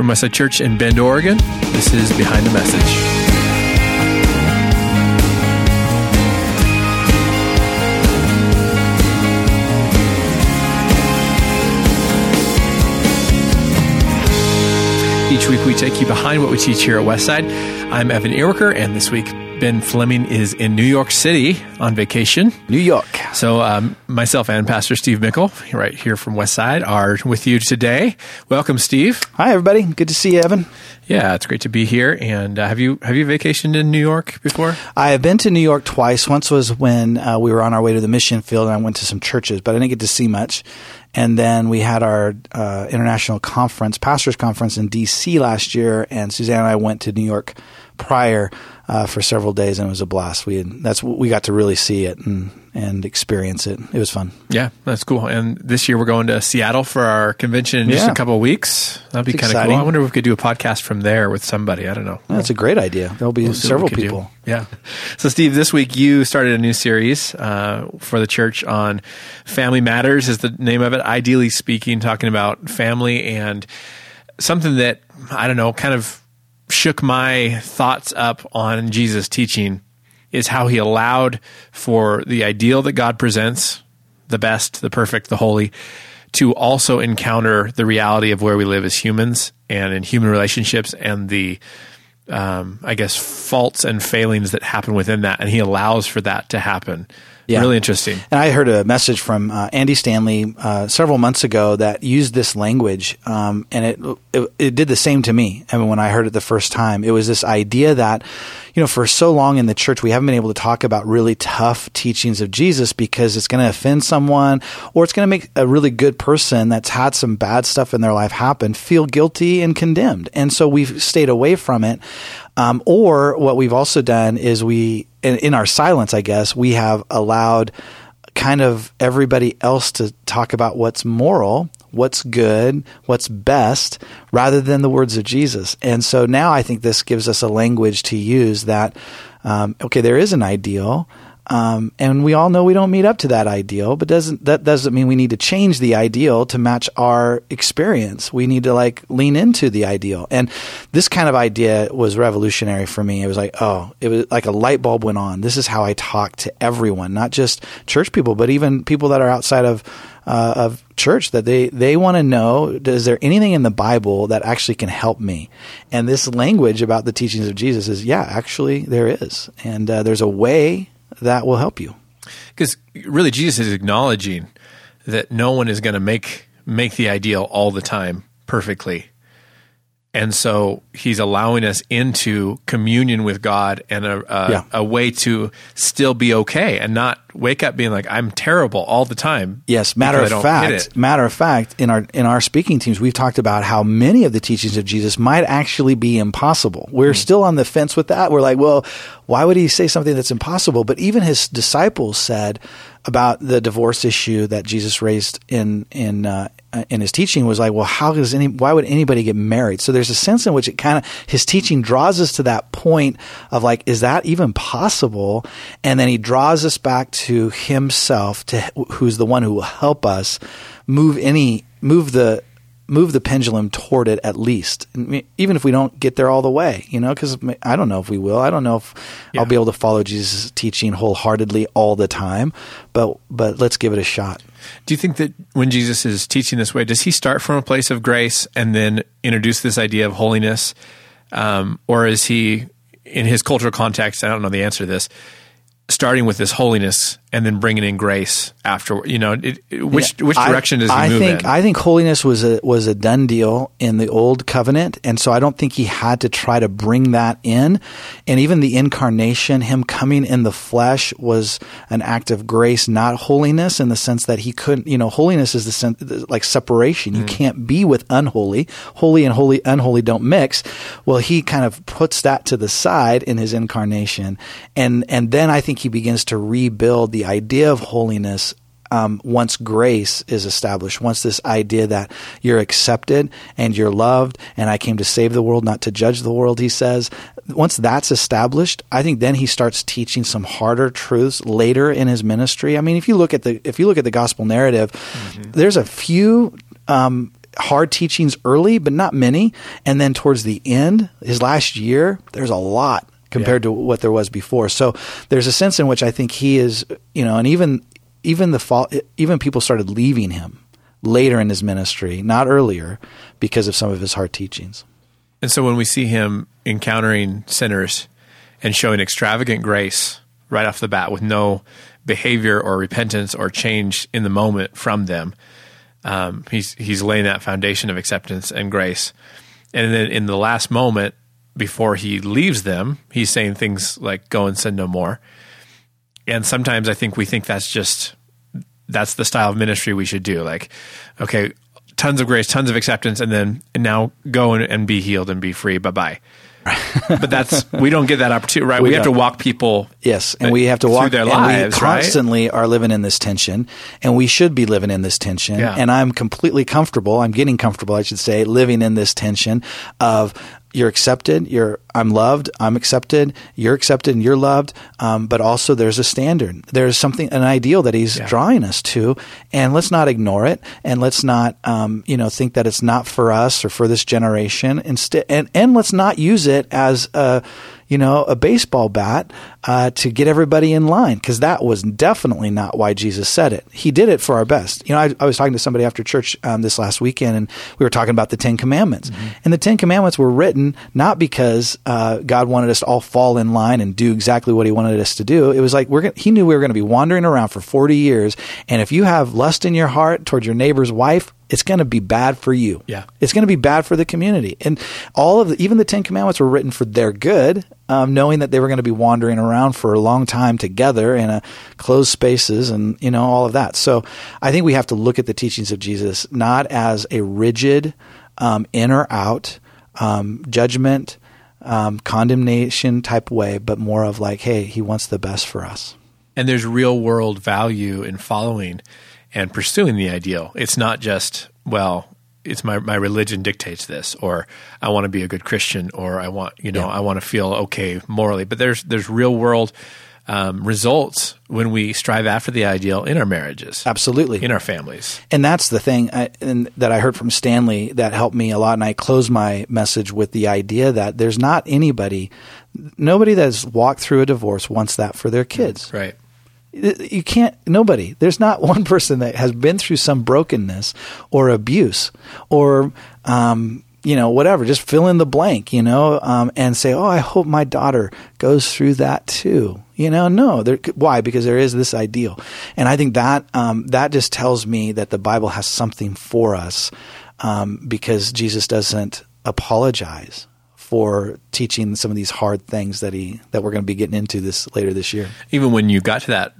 from Westside Church in Bend, Oregon. This is Behind the Message. Each week we take you behind what we teach here at Westside. I'm Evan Earwicker, and this week Ben Fleming is in New York City on vacation. New York. So um, myself and Pastor Steve Mickel, right here from Westside, are with you today. Welcome, Steve. Hi, everybody. Good to see you, Evan. Yeah, it's great to be here. And uh, have you have you vacationed in New York before? I have been to New York twice. Once was when uh, we were on our way to the mission field, and I went to some churches, but I didn't get to see much. And then we had our uh, international conference, pastors conference in D.C. last year, and Suzanne and I went to New York prior uh, for several days, and it was a blast. We had, that's we got to really see it and and experience it. It was fun. Yeah, that's cool. And this year we're going to Seattle for our convention in yeah. just a couple of weeks. That'd be kind of cool. I wonder if we could do a podcast from there with somebody. I don't know. That's a great idea. There'll be we'll several people. Do. Yeah. So, Steve, this week you started a new series uh, for the church on Family Matters, is the name of it. Ideally speaking, talking about family and something that I don't know, kind of shook my thoughts up on Jesus' teaching is how he allowed for the ideal that God presents, the best, the perfect, the holy, to also encounter the reality of where we live as humans and in human relationships and the um, I guess faults and failings that happen within that, and he allows for that to happen. Yeah. Really interesting. And I heard a message from uh, Andy Stanley uh, several months ago that used this language, um, and it, it, it did the same to me. I mean, when I heard it the first time, it was this idea that you know for so long in the church we haven't been able to talk about really tough teachings of Jesus because it's going to offend someone or it's going to make a really good person that's had some bad stuff in their life happen feel guilty and condemned, and so we've stayed away from it. Um, or what we've also done is we, in, in our silence, I guess, we have allowed kind of everybody else to talk about what's moral, what's good, what's best, rather than the words of Jesus. And so now I think this gives us a language to use that, um, okay, there is an ideal. Um, and we all know we don't meet up to that ideal, but doesn't that doesn't mean we need to change the ideal to match our experience. We need to like lean into the ideal. And this kind of idea was revolutionary for me. It was like, oh, it was like a light bulb went on. This is how I talk to everyone, not just church people, but even people that are outside of uh, of church that they they want to know is there anything in the Bible that actually can help me? And this language about the teachings of Jesus is yeah, actually there is, and uh, there's a way that will help you. Because really, Jesus is acknowledging that no one is going to make make the ideal all the time perfectly. And so he's allowing us into communion with God and a, a, yeah. a, way to still be okay and not wake up being like I'm terrible all the time. Yes, matter of fact, matter of fact, in our in our speaking teams, we've talked about how many of the teachings of Jesus might actually be impossible. We're mm. still on the fence with that. We're like, well, why would he say something that's impossible? But even his disciples said about the divorce issue that Jesus raised in in uh, in his teaching was like, well, how does any? Why would anybody get married? So there's a sense in which it kind of his teaching draws us to that point of like, is that even possible? And then he draws us back to himself, to who's the one who will help us move any move the move the pendulum toward it at least, even if we don't get there all the way, you know, because I don't know if we will. I don't know if yeah. I'll be able to follow Jesus' teaching wholeheartedly all the time, but but let's give it a shot. Do you think that when Jesus is teaching this way, does he start from a place of grace and then introduce this idea of holiness, um, or is he in his cultural context? I don't know the answer to this starting with this holiness and then bringing in grace after you know it, which yeah, which direction I, does he I move think in? I think holiness was a was a done deal in the old covenant and so I don't think he had to try to bring that in. And even the incarnation him coming in the flesh was an act of grace not holiness in the sense that he couldn't you know holiness is the sense like separation. You mm. can't be with unholy. Holy and holy unholy don't mix. Well he kind of puts that to the side in his incarnation. And and then I think he begins to rebuild the idea of holiness um, once grace is established, once this idea that you're accepted and you're loved, and I came to save the world, not to judge the world, he says, once that's established, I think then he starts teaching some harder truths later in his ministry. I mean, if you look at the if you look at the gospel narrative, mm-hmm. there's a few um, hard teachings early, but not many. And then towards the end, his last year, there's a lot compared yeah. to what there was before. So there's a sense in which I think he is, you know, and even even the fall, even people started leaving him later in his ministry, not earlier, because of some of his hard teachings. And so when we see him encountering sinners and showing extravagant grace right off the bat with no behavior or repentance or change in the moment from them, um, he's he's laying that foundation of acceptance and grace. And then in the last moment before he leaves them, he's saying things like "Go and sin no more." And sometimes I think we think that's just that's the style of ministry we should do. Like, okay, tons of grace, tons of acceptance, and then and now go and, and be healed and be free. Bye bye. but that's we don't get that opportunity, right? We, we have to walk people. Yes, and we have to uh, walk their lives. We constantly right? are living in this tension, and we should be living in this tension. Yeah. And I'm completely comfortable. I'm getting comfortable, I should say, living in this tension of you're accepted. You're I'm loved. I'm accepted. You're accepted and you're loved. Um, but also there's a standard. There's something an ideal that he's yeah. drawing us to, and let's not ignore it. And let's not um, you know think that it's not for us or for this generation. Instead, and and let's not use it as a you know, a baseball bat uh, to get everybody in line because that was definitely not why Jesus said it. He did it for our best. You know, I, I was talking to somebody after church um, this last weekend, and we were talking about the Ten Commandments. Mm-hmm. And the Ten Commandments were written not because uh, God wanted us to all fall in line and do exactly what He wanted us to do. It was like we're gonna, He knew we were going to be wandering around for forty years, and if you have lust in your heart towards your neighbor's wife, it's going to be bad for you. Yeah. It's going to be bad for the community. And all of the, even the Ten Commandments were written for their good, um, knowing that they were going to be wandering around for a long time together in a closed spaces and, you know, all of that. So I think we have to look at the teachings of Jesus not as a rigid, um, in or out, um, judgment, um, condemnation type way, but more of like, hey, he wants the best for us. And there's real world value in following and pursuing the ideal. It's not just, well, it's my, my religion dictates this, or I want to be a good Christian, or I want, you know, yeah. I want to feel okay morally. But there's, there's real world um, results when we strive after the ideal in our marriages. Absolutely. In our families. And that's the thing I, and that I heard from Stanley that helped me a lot. And I close my message with the idea that there's not anybody, nobody that's walked through a divorce wants that for their kids. Right you can't nobody. There's not one person that has been through some brokenness or abuse or um, you know whatever. Just fill in the blank you know um, and say oh i hope my daughter goes through that too. You know no there, why? Because there is this ideal. And i think that um, that just tells me that the bible has something for us um, because jesus doesn't apologize for teaching some of these hard things that he that we're going to be getting into this later this year. Even when you got to that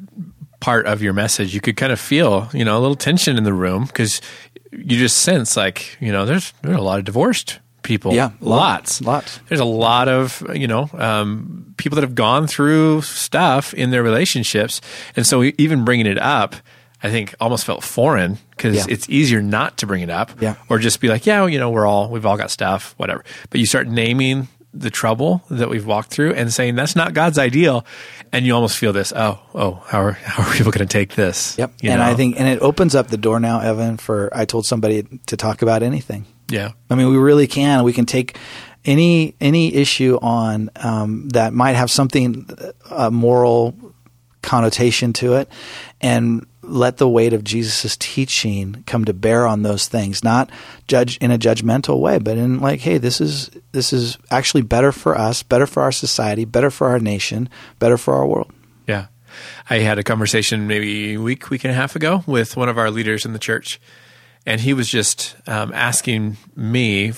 part of your message, you could kind of feel, you know, a little tension in the room because you just sense like, you know, there's there's a lot of divorced people. Yeah, lots, lots. There's a lot of you know um, people that have gone through stuff in their relationships, and so even bringing it up I think almost felt foreign because yeah. it's easier not to bring it up yeah. or just be like, yeah, you know, we're all, we've all got stuff, whatever. But you start naming the trouble that we've walked through and saying that's not God's ideal. And you almost feel this, oh, oh, how are, how are people going to take this? Yep. You and know? I think, and it opens up the door now, Evan, for, I told somebody to talk about anything. Yeah. I mean, we really can. We can take any, any issue on, um, that might have something, a moral connotation to it and let the weight of Jesus' teaching come to bear on those things, not judge in a judgmental way, but in like, hey, this is this is actually better for us, better for our society, better for our nation, better for our world. Yeah. I had a conversation maybe a week, week and a half ago with one of our leaders in the church, and he was just um, asking me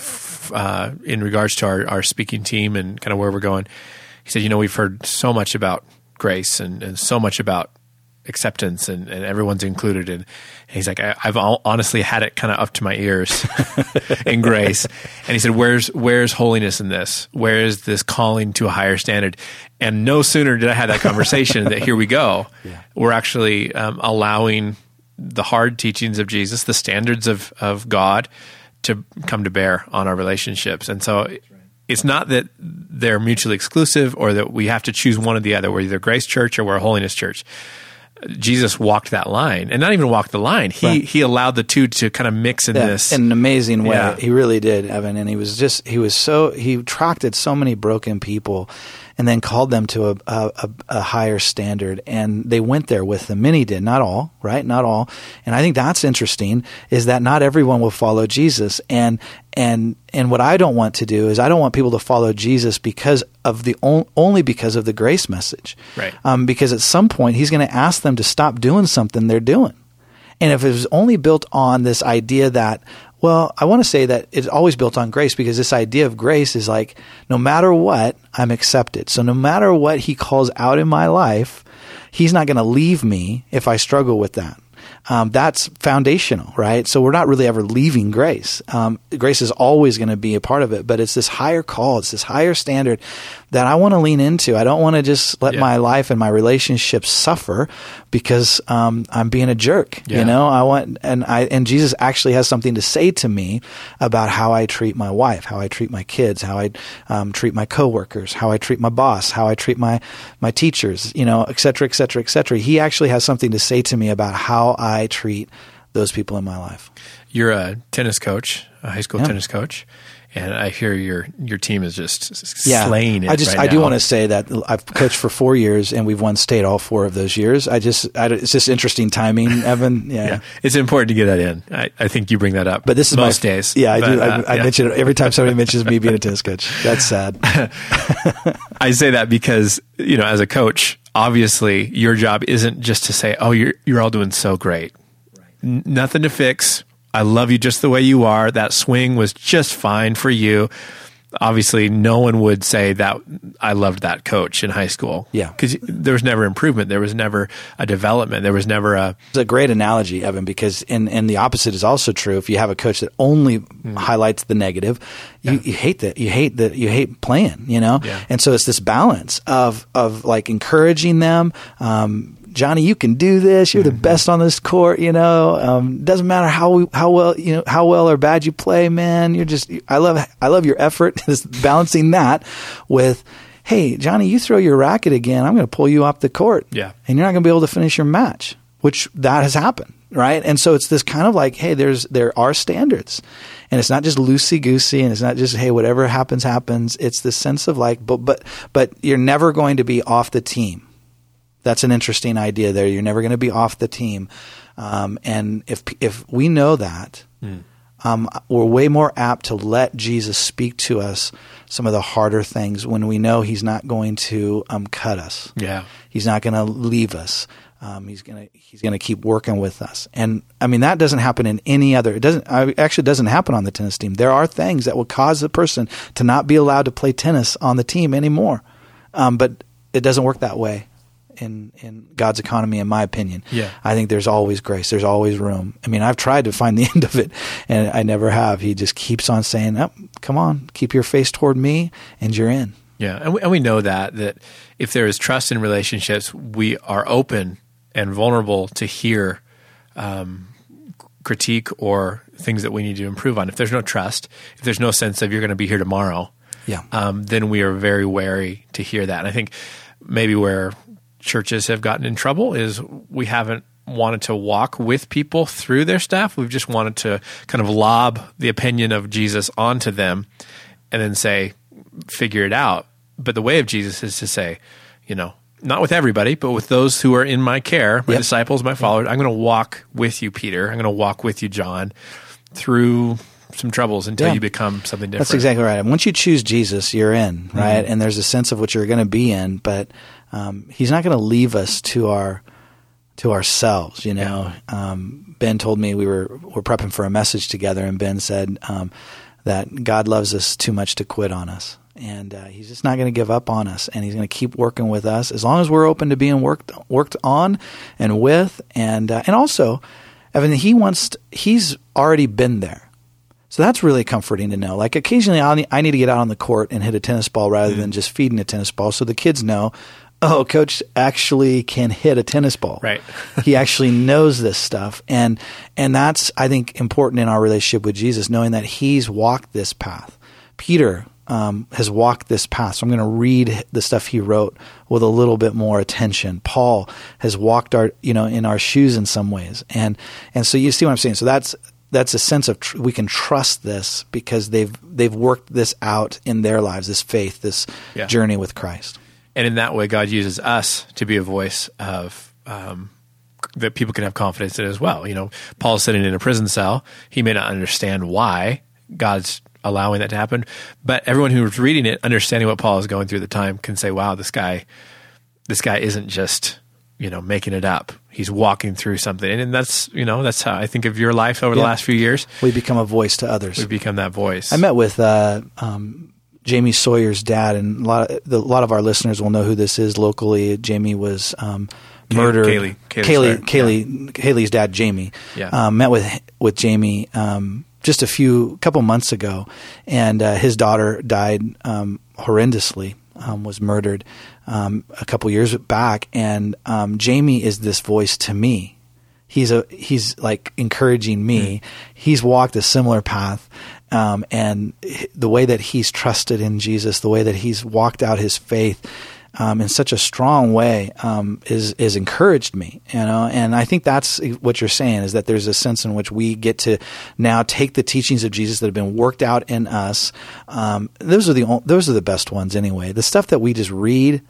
uh, in regards to our, our speaking team and kind of where we're going. He said, "You know, we've heard so much about grace and, and so much about acceptance and, and everyone's included. And, he's like, I, have honestly had it kind of up to my ears in grace. And he said, where's, where's holiness in this? Where is this calling to a higher standard? And no sooner did I have that conversation that here we go. Yeah. We're actually um, allowing the hard teachings of Jesus, the standards of, of God to come to bear on our relationships. And so it's not that they're mutually exclusive or that we have to choose one or the other. We're either Grace Church or we're a Holiness Church Jesus walked that line, and not even walked the line. He Right. he allowed the two to kind of mix in Yeah, this. in an amazing way. Yeah. He really did, Evan. And he was just he was so he attracted so many broken people, and then called them to a a, a, higher standard. And they went there with them. Many did, not all, right? Not all. And I think that's interesting is that not everyone will follow Jesus. And and and what I don't want to do is I don't want people to follow Jesus because of the on, only because of the grace message, Right. Um, because at some point he's going to ask them to stop doing something they're doing. And if it was only built on this idea that, well, I want to say that it's always built on grace because this idea of grace is like, no matter what, I'm accepted. So no matter what he calls out in my life, he's not going to leave me if I struggle with that. Um, that's foundational, right? So we're not really ever leaving grace. Um, grace is always going to be a part of it, but it's this higher call, it's this higher standard that I want to lean into. I don't want to just let Yeah. my life and my relationships suffer because um, I'm being a jerk. Yeah. You know, I want and I and Jesus actually has something to say to me about how I treat my wife, how I treat my kids, how I um, treat my coworkers, how I treat my boss, how I treat my my teachers. You know, et cetera, et cetera, et cetera. He actually has something to say to me about how I treat those people in my life. You're a tennis coach, a high school Yeah. tennis coach, and I hear your your team is just Yeah, slaying it. I just right I do now. want to say that I've coached for four years and we've won state all four of those years. I just I, it's just interesting timing, Evan. Yeah. Yeah, it's important to get that in. I, I think you bring that up, But this is most my, days. Yeah, I But, do. I, uh, I yeah. mention it every time somebody mentions me being a tennis coach. That's sad. I say that because you know, as a coach, obviously your job isn't just to say, "Oh, you're you're all doing so great." N- nothing to fix. I love you just the way you are. That swing was just fine for you. Obviously, no one would say that I loved that coach in high school. Yeah. because there was never improvement. There was never a development. There was never a It's a great analogy, Evan, because and and the opposite is also true. If you have a coach that only Mm. highlights the negative, you, you hate that. You hate that. You hate playing. You know. Yeah. And so it's this balance of of like encouraging them. Um, Johnny, you can do this. You're the best on this court. You know, um, doesn't matter how we, how well you know how well or bad you play, man. You're just I love I love your effort. Just balancing that with, hey, Johnny, you throw your racket again, I'm going to pull you off the court. Yeah. and you're not going to be able to finish your match, which that has happened, right? And so it's this kind of like, hey, there's there are standards, and it's not just loosey goosey, and it's not just hey, whatever happens happens. It's this sense of like, but but but you're never going to be off the team. That's an interesting idea there. You're never going to be off the team, um, and if if we know that, um, we're way more apt to let Jesus speak to us some of the harder things when we know He's not going to um, cut us. yeah. He's not going to leave us. Um, he's going to he's to keep working with us. And I mean that doesn't happen in any other. It doesn't I, actually doesn't happen on the tennis team. There are things that will cause a person to not be allowed to play tennis on the team anymore. Um, but it doesn't work that way in in God's economy, in my opinion. Yeah. I think there's always grace. There's always room. I mean, I've tried to find the end of it, and I never have. He just keeps on saying, oh, "Come on, keep your face toward me, and you're in." Yeah, and we, and we know that that if there is trust in relationships, we are open and vulnerable to hear um, critique or things that we need to improve on. If there's no trust, if there's no sense of you're going to be here tomorrow, Yeah. um, then we are very wary to hear that. And I think maybe where churches have gotten in trouble is we haven't wanted to walk with people through their stuff. We've just wanted to kind of lob the opinion of Jesus onto them and then say, figure it out. But the way of Jesus is to say, you know, not with everybody, but with those who are in my care, my Yep. disciples, my followers. I'm going to walk with you, Peter. I'm going to walk with you, John, through some troubles until Yeah. you become something different. That's exactly right. And once you choose Jesus, you're in, right? Mm-hmm. And there's a sense of what you're going to be in, but um, He's not going to leave us to our to ourselves. You know, um, Ben told me we were we're prepping for a message together, and Ben said um, that God loves us too much to quit on us. And uh, he's just not going to give up on us, and he's going to keep working with us as long as we're open to being worked worked on and with, and uh, and also, Evan, he wants to, he's already been there. So that's really comforting to know. Like occasionally, I need to get out on the court and hit a tennis ball rather than just feeding a tennis ball, so the kids know, oh, coach actually can hit a tennis ball. Right. he actually knows this stuff, and and that's I think important in our relationship with Jesus, knowing that He's walked this path. Peter um, has walked this path. So I'm going to read the stuff he wrote with a little bit more attention. Paul has walked our, you know, in our shoes in some ways, and and so you see what I'm saying. So that's that's a sense of tr- we can trust this because they've they've worked this out in their lives, this faith, this Yeah. journey with Christ. And in that way, God uses us to be a voice of um, that people can have confidence in as well. You know, Paul's sitting in a prison cell. He may not understand why God's allowing that to happen, but everyone who's reading it, understanding what Paul is going through at the time, can say, "Wow, this guy, this guy isn't just." You know, making it up. He's walking through something, and, and that's you know that's how I think of your life over the last few years. We become a voice to others. We've become that voice. I met with uh, um, Jamie Sawyer's dad, and a lot of, the, a lot of our listeners will know who this is locally. Jamie was um, murdered. Kaylee- Kaylee Kaylee, Kaylee, Kaylee's dad, Jamie. Yeah. Um, met with with Jamie um, just a few couple months ago, and uh, his daughter died um, horrendously. Um, was murdered um, a couple years back, and um, Jamie is this voice to me he's a he's like encouraging me. He's walked a similar path, um, and the way that he's trusted in Jesus, the way that he's walked out his faith um, in such a strong way, um, is is encouraged me. You know, and I think that's what you're saying is that there's a sense in which we get to now take the teachings of Jesus that have been worked out in us. Um, those are the those are the best ones anyway. The stuff that we just read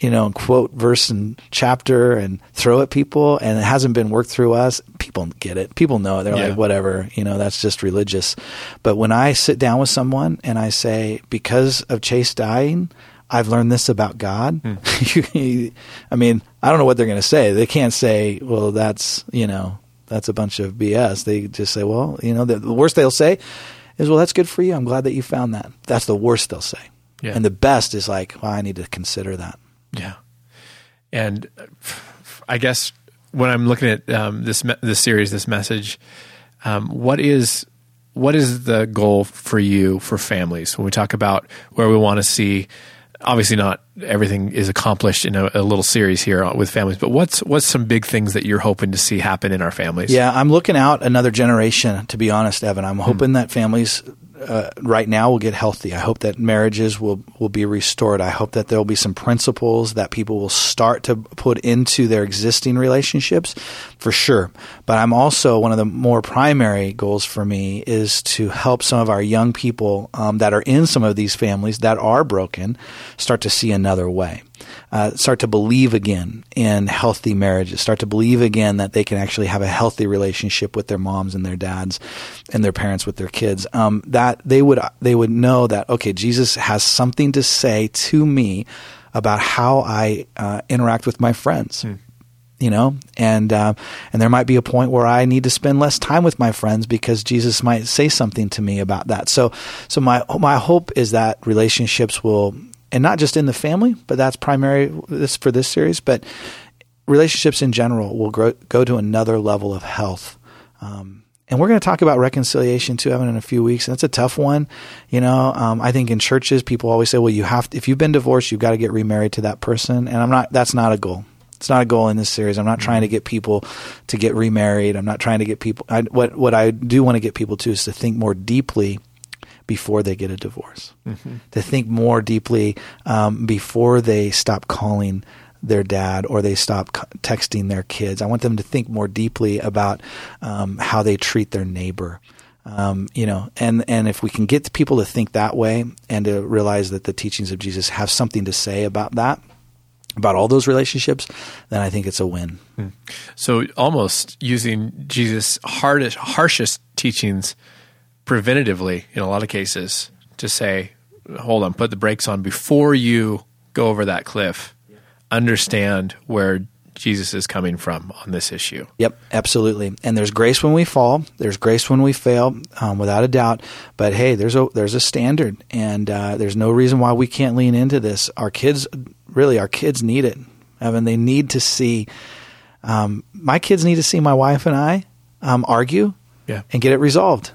you know, quote verse and chapter and throw at people and it hasn't been worked through us, people get it. People know it. They're Yeah. like, whatever, you know, that's just religious. But when I sit down with someone and I say, because of Chase dying, I've learned this about God. I mean, I don't know what they're going to say. They can't say, well, that's, you know, that's a bunch of BS. They just say, well, you know, the, the worst they'll say is, well, that's good for you. I'm glad that you found that. That's the worst they'll say. Yeah. And the best is like, well, I need to consider that. Yeah, and uh, I guess when I'm looking at um, this me- this series, this message, um, what is what is the goal for you for families when we talk about where we want to see? Obviously, not everything is accomplished in a, a little series here with families, but what's what's some big things that you're hoping to see happen in our families? Yeah, I'm looking out another generation. To be honest, Evan, I'm hoping that families uh, right now will get healthy. I hope that marriages will will be restored. I hope that there will be some principles that people will start to put into their existing relationships, for sure. But I'm also one of the more primary goals for me is to help some of our young people um, that are in some of these families that are broken start to see another way uh, start to believe again in healthy marriages, start to believe again that they can actually have a healthy relationship with their moms and their dads and their parents with their kids. Um, that they would they would know that okay, Jesus has something to say to me about how I uh, interact with my friends. You know, and uh, and there might be a point where I need to spend less time with my friends because Jesus might say something to me about that. So, so my my hope is that relationships will and not just in the family, but that's primary this for this series, but relationships in general will grow, go to another level of health. Um, and we're going to talk about reconciliation too, Evan, in a few weeks. And That's a tough one. You know, um, I think in churches, people always say, well, you have to, if you've been divorced, you've got to get remarried to that person. And I'm not, that's not a goal. It's not a goal in this series. I'm not trying to get people to get remarried. I'm not trying to get people, I, what, what I do want to get people to is to think more deeply before they get a divorce, to think more deeply um, before they stop calling their dad or they stop c- texting their kids. I want them to think more deeply about um, how they treat their neighbor. Um, you know, and and if we can get people to think that way and to realize that the teachings of Jesus have something to say about that, about all those relationships, then I think it's a win. So almost using Jesus' hardest, harshest teachings preventatively in a lot of cases to say, hold on, put the brakes on before you go over that cliff. Understand where Jesus is coming from on this issue. Yep, absolutely. And there's grace when we fall. There's grace when we fail, um, without a doubt. But hey, there's a there's a standard, and uh, there's no reason why we can't lean into this. Our kids, really, our kids need it. Evan, they need to see. Um, my kids need to see my wife and I um, argue Yeah. and get it resolved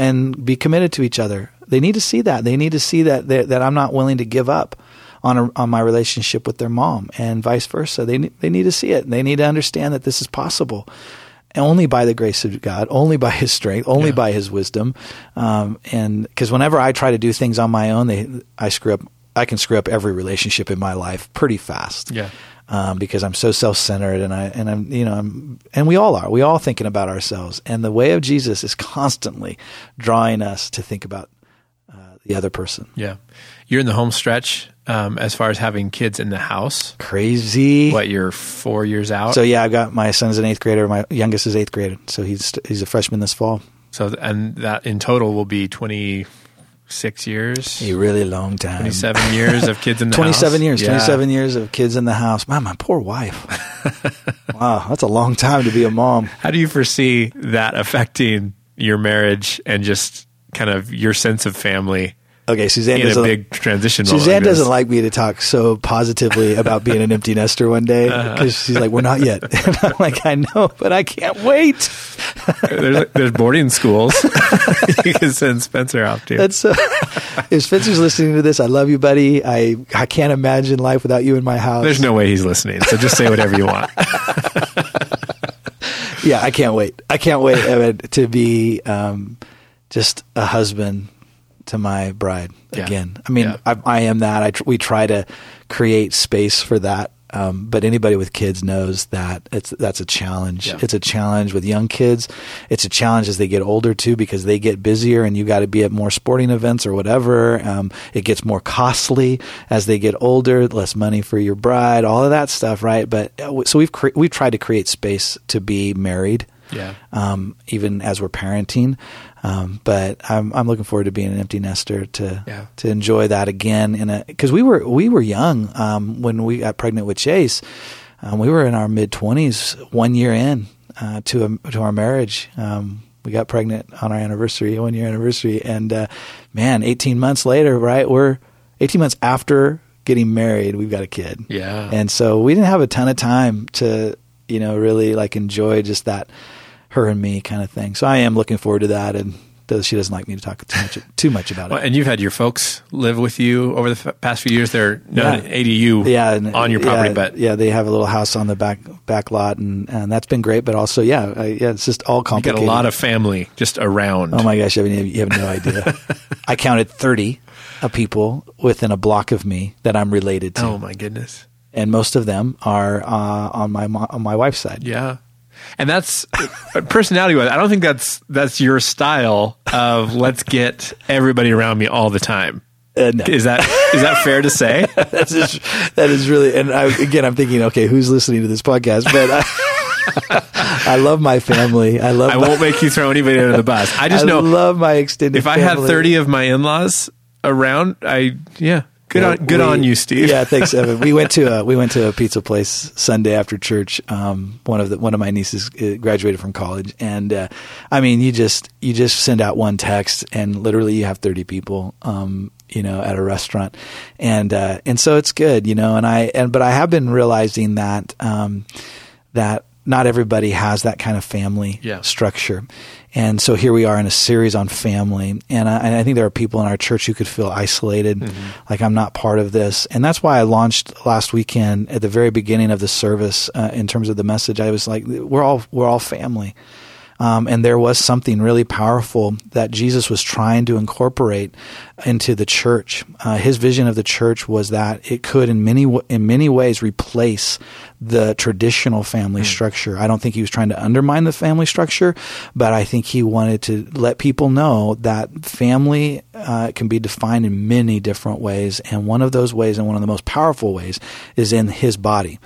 and be committed to each other. They need to see that. They need to see that that, that I'm not willing to give up on a, on my relationship with their mom, and vice versa. They they need to see it. They need to understand that this is possible. only by the grace of God, only by His strength, only Yeah. by His wisdom. Um, and because whenever I try to do things on my own, they I screw up. I can screw up every relationship in my life pretty fast. Yeah. Um, because I'm so self-centered, and I and I'm you know I'm and we all are. We all thinking about ourselves, and the way of Jesus is constantly drawing us to think about uh, the other person. Yeah. You're in the home stretch um, as far as having kids in the house. Crazy. What, you're four years out? So yeah, I've got my son's an eighth grader. My youngest is eighth grade, so he's he's a freshman this fall. So, and that in total will be 26 years, A really long time. 27 years of kids in the 27 house. years. Yeah. 27 years of kids in the house. Man, my poor wife. wow, that's a long time to be a mom. How do you foresee that affecting your marriage and just kind of your sense of family Okay, Suzanne in a doesn't. big transition Suzanne like doesn't like me to talk so positively about being an empty nester one day because Uh-huh. she's like, "We're not yet." And I'm like, "I know, but I can't wait." there's, there's boarding schools you can send Spencer off to. That's uh, if Spencer's listening to this, I love you, buddy. I I can't imagine life without you in my house. There's no way he's listening, so just say whatever you want. yeah, I can't wait. I can't wait Evan, to be um, just a husband to my bride Yeah. again. I mean, Yeah. I, I am that. I tr- we try to create space for that. Um, but anybody with kids knows that it's that's a challenge. Yeah. It's a challenge with young kids. It's a challenge as they get older too, because they get busier, and you got to be at more sporting events or whatever. Um, it gets more costly as they get older. Less money for your bride, all of that stuff, right? But uh, so we've cre- we've tried to create space to be married Yeah. um, even as we're parenting. Um, but I'm I'm looking forward to being an empty nester to Yeah. to enjoy that again in a because we were we were young um, when we got pregnant with Chase. Um, we were in our mid twenties, one year in uh, to a, to our marriage. Um, we got pregnant on our anniversary, one year anniversary, and uh, man, 18 months later, right? We're 18 months after getting married, we've got a kid. Yeah. And so we didn't have a ton of time to, you know, really like enjoy just that her and me kind of thing. So I am looking forward to that. And she doesn't like me to talk too much, too much about Well, it. and you've had your folks live with you over the f- past few years. They're Yeah. an ADU Yeah, and- on your property, yeah, but yeah, they have a little house on the back back lot, and, and that's been great. But also, yeah, I, yeah, it's just all you got complicated. a lot of family just around. Oh my gosh, I mean, you have no idea. I counted thirty of people within a block of me that I'm related to, Oh my goodness. and most of them are uh, on my on my wife's side. Yeah. And that's personality wise, I don't think that's that's your style of let's get everybody around me all the time. Uh, no. Is that is that fair to say? That's just, that is really, and I, again, I'm thinking, okay, who's listening to this podcast? But I, I love my family. I love. I my, won't make you throw anybody under the bus. I just I know love my extended. if I had family. 30 of my in-laws around, I yeah, good on good we- on you, Steve. Yeah, thanks, Evan. We went to a we went to a pizza place Sunday after church. Um, one of the one of my nieces uh, graduated from college, and uh, I mean, you just you just send out one text, and literally you have thirty people. Um, you know, at a restaurant, and uh, and so it's good, you know. And I and but I have been realizing that um, that not everybody has that kind of family Yeah. structure. And so here we are in a series on family. And I, and I think there are people in our church who could feel isolated, like I'm not part of this. And that's why I launched last weekend at the very beginning of the service uh, in terms of the message. I was like, we're all, we're all family. Um, and there was something really powerful that Jesus was trying to incorporate into the church. Uh, his vision of the church was that it could, in many in many ways, replace the traditional family structure. I don't think he was trying to undermine the family structure, but I think he wanted to let people know that family uh, can be defined in many different ways, and one of those ways, and one of the most powerful ways, is in his body,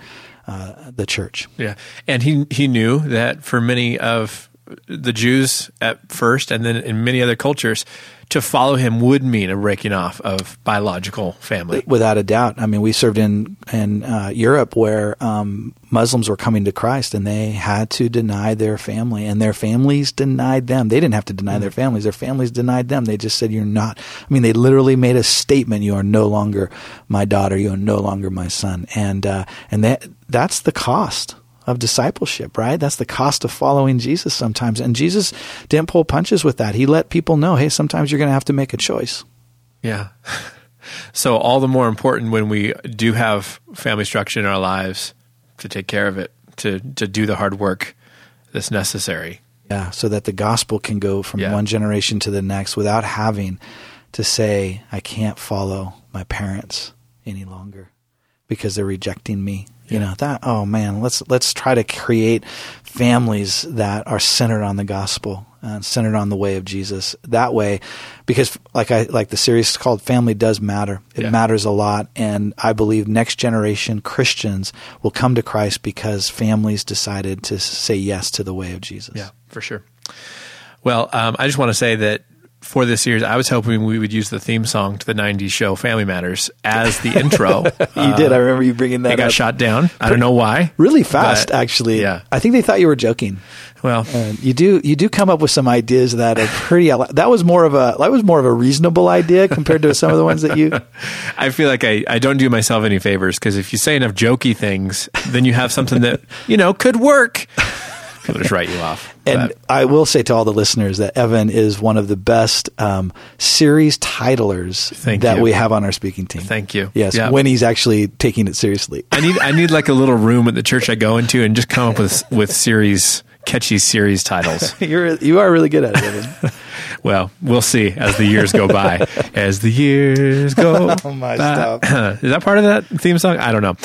uh, the church. Yeah. And he he knew that for many of the Jews at first and then in many other cultures to follow him would mean a breaking off of biological family. Without a doubt. I mean, we served in in uh, Europe where um, Muslims were coming to Christ, and they had to deny their family, and their families denied them. They didn't have to deny their families; their families denied them. They just said, "You're not." I mean, they literally made a statement: "You are no longer my daughter. You are no longer my son." And uh, and that that's the cost of discipleship, right? That's the cost of following Jesus sometimes. And Jesus didn't pull punches with that. He let people know, hey, sometimes you're going to have to make a choice. Yeah. So all the more important when we do have family structure in our lives to take care of it, to to do the hard work that's necessary. Yeah, so that the gospel can go from Yeah. one generation to the next without having to say, I can't follow my parents any longer because they're rejecting me. You Yeah. know, that oh man, let's let's try to create families that are centered on the gospel and centered on the way of Jesus. That way because like I like the series is called Family Does Matter. It Yeah. matters a lot and I believe next generation Christians will come to Christ because families decided to say yes to the way of Jesus. Yeah, for sure. Well, um, I just want to say that for this series, I was hoping we would use the theme song to the 90s show Family Matters as the intro. You did. I remember you bringing that It got shot down. I don't know why. really fast, but- actually. Yeah. I think they thought you were joking. Well, And you do you do come up with some ideas that are pretty. That was more of a that was more of a reasonable idea compared to some of the ones that you. I feel like I, I don't do myself any favors because if you say enough jokey things, then you have something that, you know, could work. People just write you off. And But- I will say to all the listeners that Evan is one of the best um, series titlers Thank that you. we have on our speaking team. Thank you. Yes, Yeah. when he's actually taking it seriously. I need I need like a little room at the church I go into and just come up with with series catchy series titles. You're you are really good at it. Evan. Well, we'll see as the years go by. As the years go Oh, my, by. Is that part of that theme song? I don't know.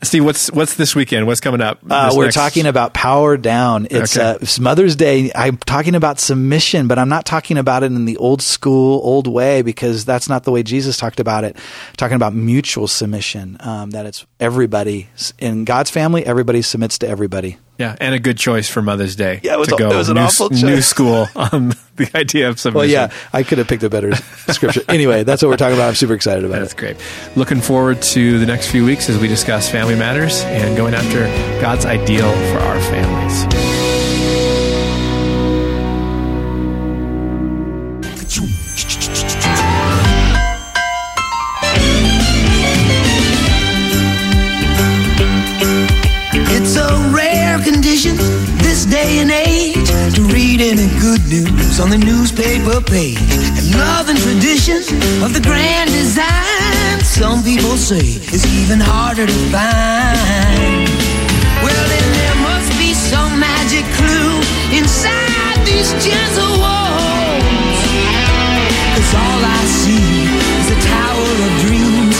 Steve, what's what's this weekend? What's coming up? Uh, we're next- talking about power down. It's, Okay. uh, it's Mother's Day. I'm talking about submission, but I'm not talking about it in the old school, old way because that's not the way Jesus talked about it. talking about mutual submission. Um, that it's everybody in God's family. Everybody submits to everybody. Yeah, and a good choice for Mother's Day. Yeah, it was to a- go it was an new, awful new school on the idea of submission. Well, yeah, I could have picked a better scripture. Anyway, that's what we're talking about. I'm super excited about That's it. great. Looking forward to the next few weeks as we discuss family matters and going after God's ideal for our families. On the newspaper page. And love and tradition of the grand design. Some people say it's even harder to find. Well, then there must be some magic clue inside these gentle walls. Cause all I see is a tower of dreams.